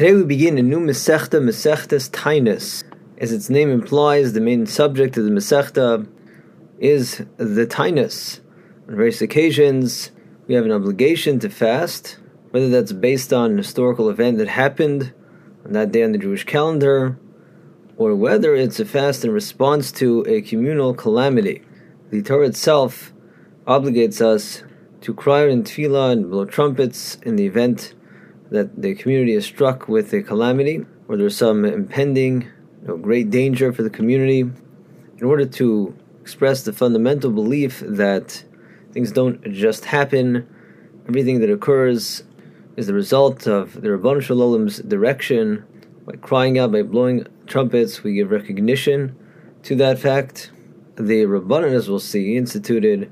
Today we begin a new Masechta, Masechtas Taanis. As its name implies, the main subject of the Masechta is the Taanis. On various occasions, we have an obligation to fast, whether that's based on an historical event that happened on that day on the Jewish calendar, or whether it's a fast in response to a communal calamity. The Torah itself obligates us to cry in tefillah and blow trumpets in the event that the community is struck with a calamity or there's some impending you know, great danger for the community in order to express the fundamental belief that things don't just happen everything that occurs is the result of the Ribbono Shel Olam's direction by crying out by blowing trumpets we give recognition to that fact. The Rabbanan as we'll see instituted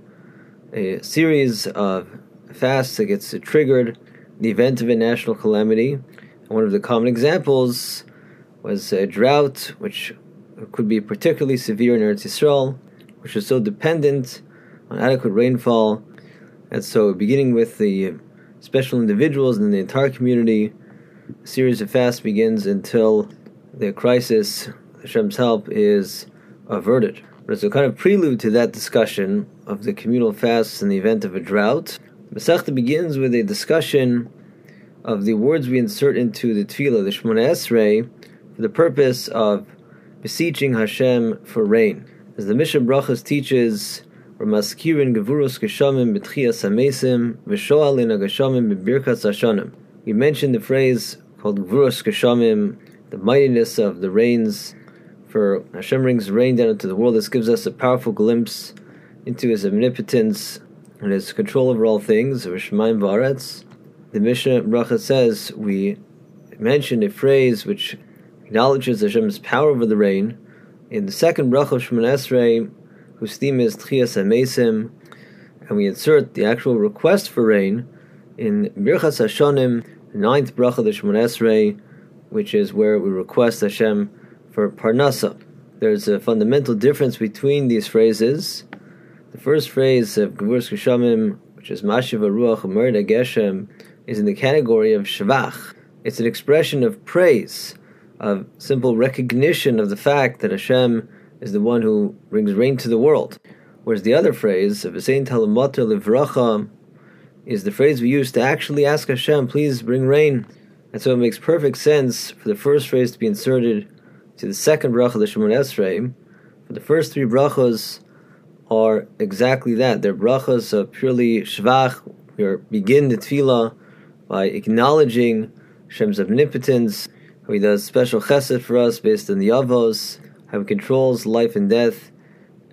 a series of fasts that gets triggered the event of a national calamity. One of the common examples was a drought, which could be particularly severe in Eretz Yisrael, which is so dependent on adequate rainfall. And so, beginning with the special individuals and the entire community, a series of fasts begins until the crisis, Hashem's help, is averted. But as a kind of prelude to that discussion of the communal fasts in the event of a drought, Masechta begins with a discussion of the words we insert into the tefillah, the Shemona Esrei, for the purpose of beseeching Hashem for rain. As the Mishnah Brachas teaches, Ramaskirin Gevurus Geshamim B'tchias Hamesim V'shoalin Agashamim B'birkas Hashanim. We mentioned the phrase called Gevurus Geshamim, the mightiness of the rains for Hashem brings rain down into the world. This gives us a powerful glimpse into His omnipotence and His control over all things. Rishmaim Varetz. The Mishnah Bracha says we mentioned a phrase which acknowledges Hashem's power over the rain. In the second Bracha of Shemon Esrei, whose theme is Tchias HaMesim, and we insert the actual request for rain in Birchas Hashanim, the ninth Bracha of the Shemon Esrei, which is where we request Hashem for parnasa. There's a fundamental difference between these phrases. The first phrase of Gevurus Geshamim, which is Mashiv Ruach Merda Geshem, is in the category of Shavach. It's an expression of praise, of simple recognition of the fact that Hashem is the one who brings rain to the world. Whereas the other phrase of Asein Talamater Livracha is the phrase we use to actually ask Hashem, please bring rain. And so it makes perfect sense for the first phrase to be inserted to the second bracha, the Shemon Esrei, For the first three brachas are exactly that. They're brachas of purely shvach. We begin the tefillah by acknowledging Hashem's omnipotence, how He does special chesed for us based on the avos, how He controls life and death,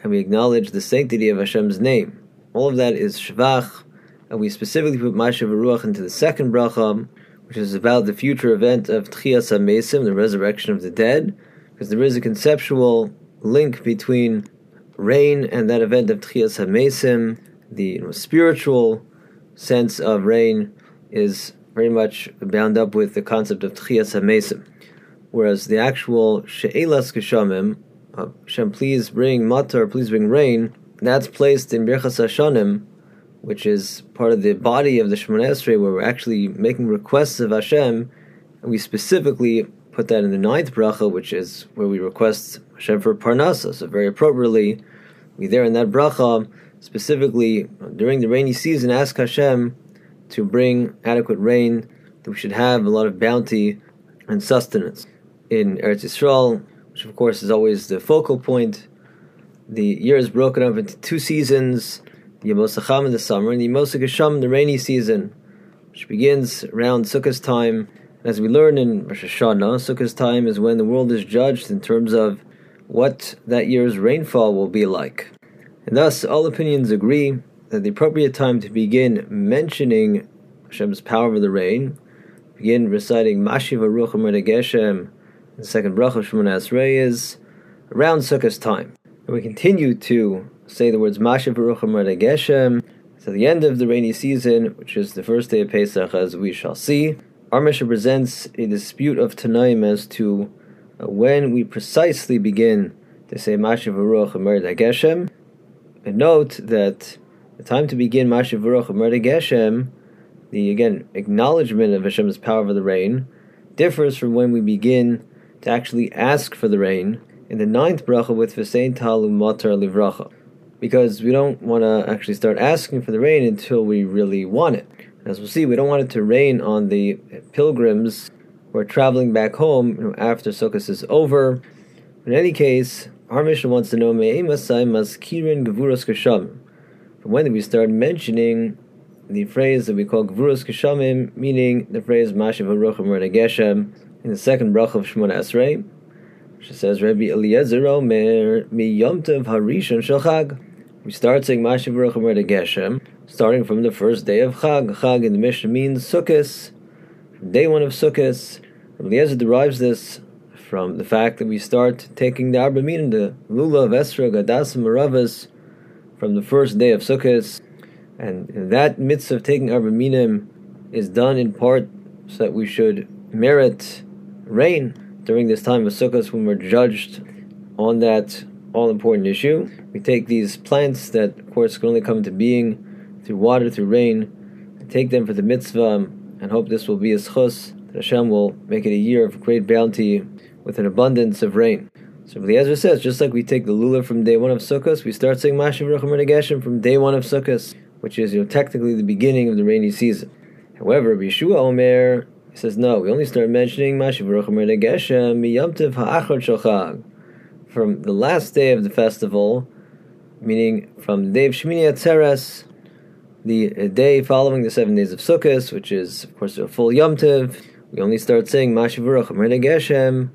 and we acknowledge the sanctity of Hashem's name. All of that is shvach, and we specifically put Mashav Ruach into the second bracha, which is about the future event of Tchias HaMesim, the resurrection of the dead, because there is a conceptual link between rain and that event of Tchias HaMesim. The you know, spiritual sense of rain is very much bound up with the concept of Tchias HaMesim. Whereas the actual She'elas Geshamim, uh, Hashem, please bring matar, please bring rain, that's placed in Birchas Hashanim, which is part of the body of the Shemon Esrei, where we're actually making requests of Hashem, and we specifically put that in the ninth bracha, which is where we request Hashem for parnasa. So very appropriately, we there in that bracha specifically during the rainy season ask Hashem to bring adequate rain, that we should have a lot of bounty and sustenance in Eretz Yisrael, which of course is always the focal point. The year is broken up into two seasons: the in the summer and the Yemos the rainy season, which begins around Sukkot time as we learn in Rosh Hashanah, Sukkot's time is when the world is judged in terms of what that year's rainfall will be like. And thus, all opinions agree that the appropriate time to begin mentioning Hashem's power over the rain, begin reciting Mashiv Aruch Geshem, the second bracha of Shemona is around Sukkot's time. And we continue to say the words Mashiv Aruch Geshem to the end of the rainy season, which is the first day of Pesach, as we shall see. Our Mishnah presents a dispute of Tanaim as to uh, when we precisely begin to say Mashiv Baruch Emer Geshem. And note that the time to begin Mashiv Baruch Emer Geshem, the again acknowledgement of Hashem's power over the rain, differs from when we begin to actually ask for the rain in the ninth bracha with V'sein Talu Matar Livracha. Because we don't want to actually start asking for the rain until we really want it. As we'll see, we don't want it to rain on the pilgrims who are traveling back home you know, after Sukkot is over. In any case, our Mishnah wants to know Me'emasai. From when did we start mentioning the phrase that we call Gevurus Geshamim, meaning the phrase Mashiv Haruchim Geshem in the second bracha of Shemona Esrei, which says Rabbi Eliezer Omer Mi Yomtev Harishon Shachag. We start saying Mashiv Haruchim Geshem, starting from the first day of Chag. Chag in the Mishnah means Sukkot, day one of Sukkot. Eliezer derives this from the fact that we start taking the Arba Minim, the Lula of Esra, Gadas, Maravas, from the first day of Sukkot and that mitzvah of taking Arba Minim is done in part so that we should merit rain during this time of Sukkot when we're judged on that all important issue. We take these plants that, of course, can only come into being through water, through rain, and take them for the mitzvah um, and hope this will be a zchus, that Hashem will make it a year of great bounty with an abundance of rain. So Eliezer says, just like we take the lulav from day one of Sukkot, we start saying Mashiv Racham from day one of Sukkot which is you know technically the beginning of the rainy season. However, Yehoshua Omer he says no. We only start mentioning Mashiv Geshem miyamtiv ha'achar shalchag from the last day of the festival, meaning from the day of Shmini Atzeres, the day following the seven days of Sukkot, which is of course a full Yom Tov, We only start saying Mashiv Geshem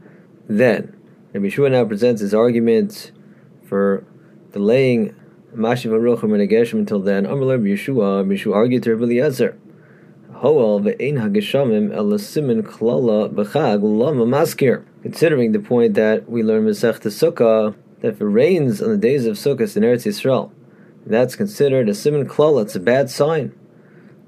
then. Rabbi Yehoshua now presents his argument for delaying Mashiv Aruchim and Ageshim until then. Amr Yehoshua, Yehoshua argued to Rabbi Eliezer. Considering the point that we learn Masech Sukkah, that if it rains on the days of Sukkot in Eretz Yisrael, that's considered a simin klala, it's a bad sign.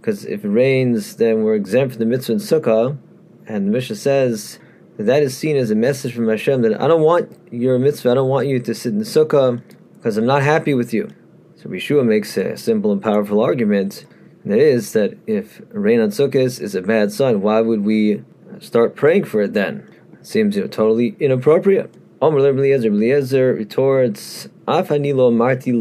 Because if it rains, then we're exempt from the mitzvah in Sukkah, and the Mishnah says that that is seen as a message from Hashem that I don't want your mitzvah, I don't want you to sit in the Sukkah, because I'm not happy with you. So Yehoshua makes a simple and powerful argument, and that is that if rain on Sukkot is a bad sign, why would we start praying for it then? It seems you know, totally inappropriate. Omer Eliezer Eliezer marti.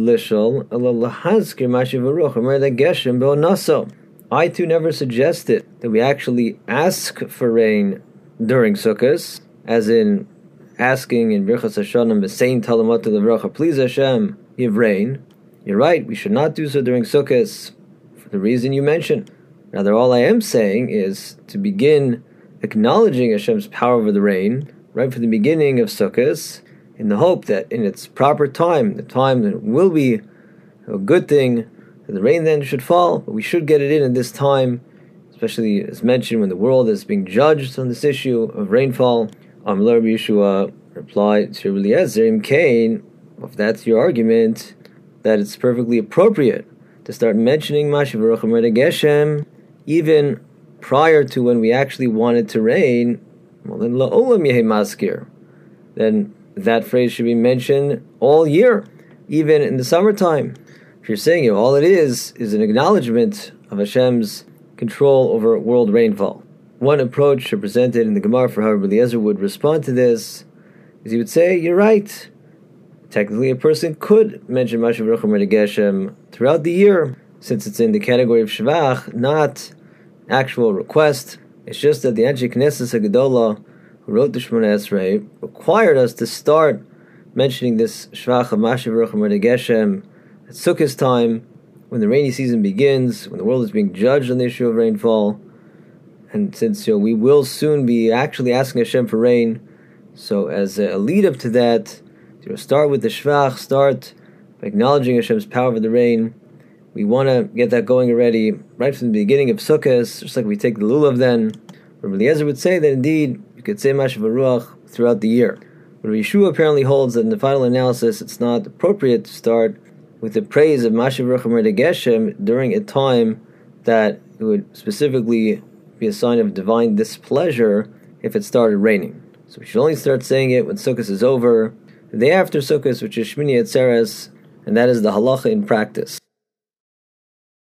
I too never suggested that we actually ask for rain during Sukkot, as in asking in Birchas Hashanim, saying Talamata Levracha, please Hashem, give rain. You're right, we should not do so during Sukkot for the reason you mentioned. Rather, all I am saying is to begin acknowledging Hashem's power over the rain right from the beginning of Sukkot, in the hope that in its proper time, the time that will be a good thing, that the rain then should fall, but we should get it in at this time, especially as mentioned when the world is being judged on this issue of rainfall. Amr Yehoshua replied to Eliezer, Im Kain, if that's your argument, that it's perfectly appropriate to start mentioning Mashiv Geshem even prior to when we actually wanted to rain, well then La'olam Yehe Maskir. Then that phrase should be mentioned all year, even in the summertime. If you're saying it, all it is is an acknowledgement of Hashem's control over world rainfall. One approach presented in the Gemara for how Eliezer would respond to this is he would say, You're right. Technically, a person could mention Mashiv Ruchim Geshem throughout the year, since it's in the category of Shvach, not actual request. It's just that the Anshe Knesset Hagadola, who wrote the Shemona Esrei, required us to start mentioning this Shvach of Mashiv Ruchim Geshem at Sukkot time, when the rainy season begins, when the world is being judged on the issue of rainfall and since you know, we will soon be actually asking Hashem for rain, so as a lead up to that, to start with the Shvach, start by acknowledging Hashem's power over the rain. We want to get that going already, right from the beginning of Sukkot, just like we take the lulav then. Rabbi Eliezer would say that indeed you could say Mashav Ruach throughout the year. But Yehoshua apparently holds that in the final analysis it's not appropriate to start with the praise of Mashav Ruach Geshem during a time that it would specifically be a sign of divine displeasure if it started raining. So we should only start saying it when Sukkot is over, the day after Sukkot, which is Shmini Atzeres, and that is the halacha in practice.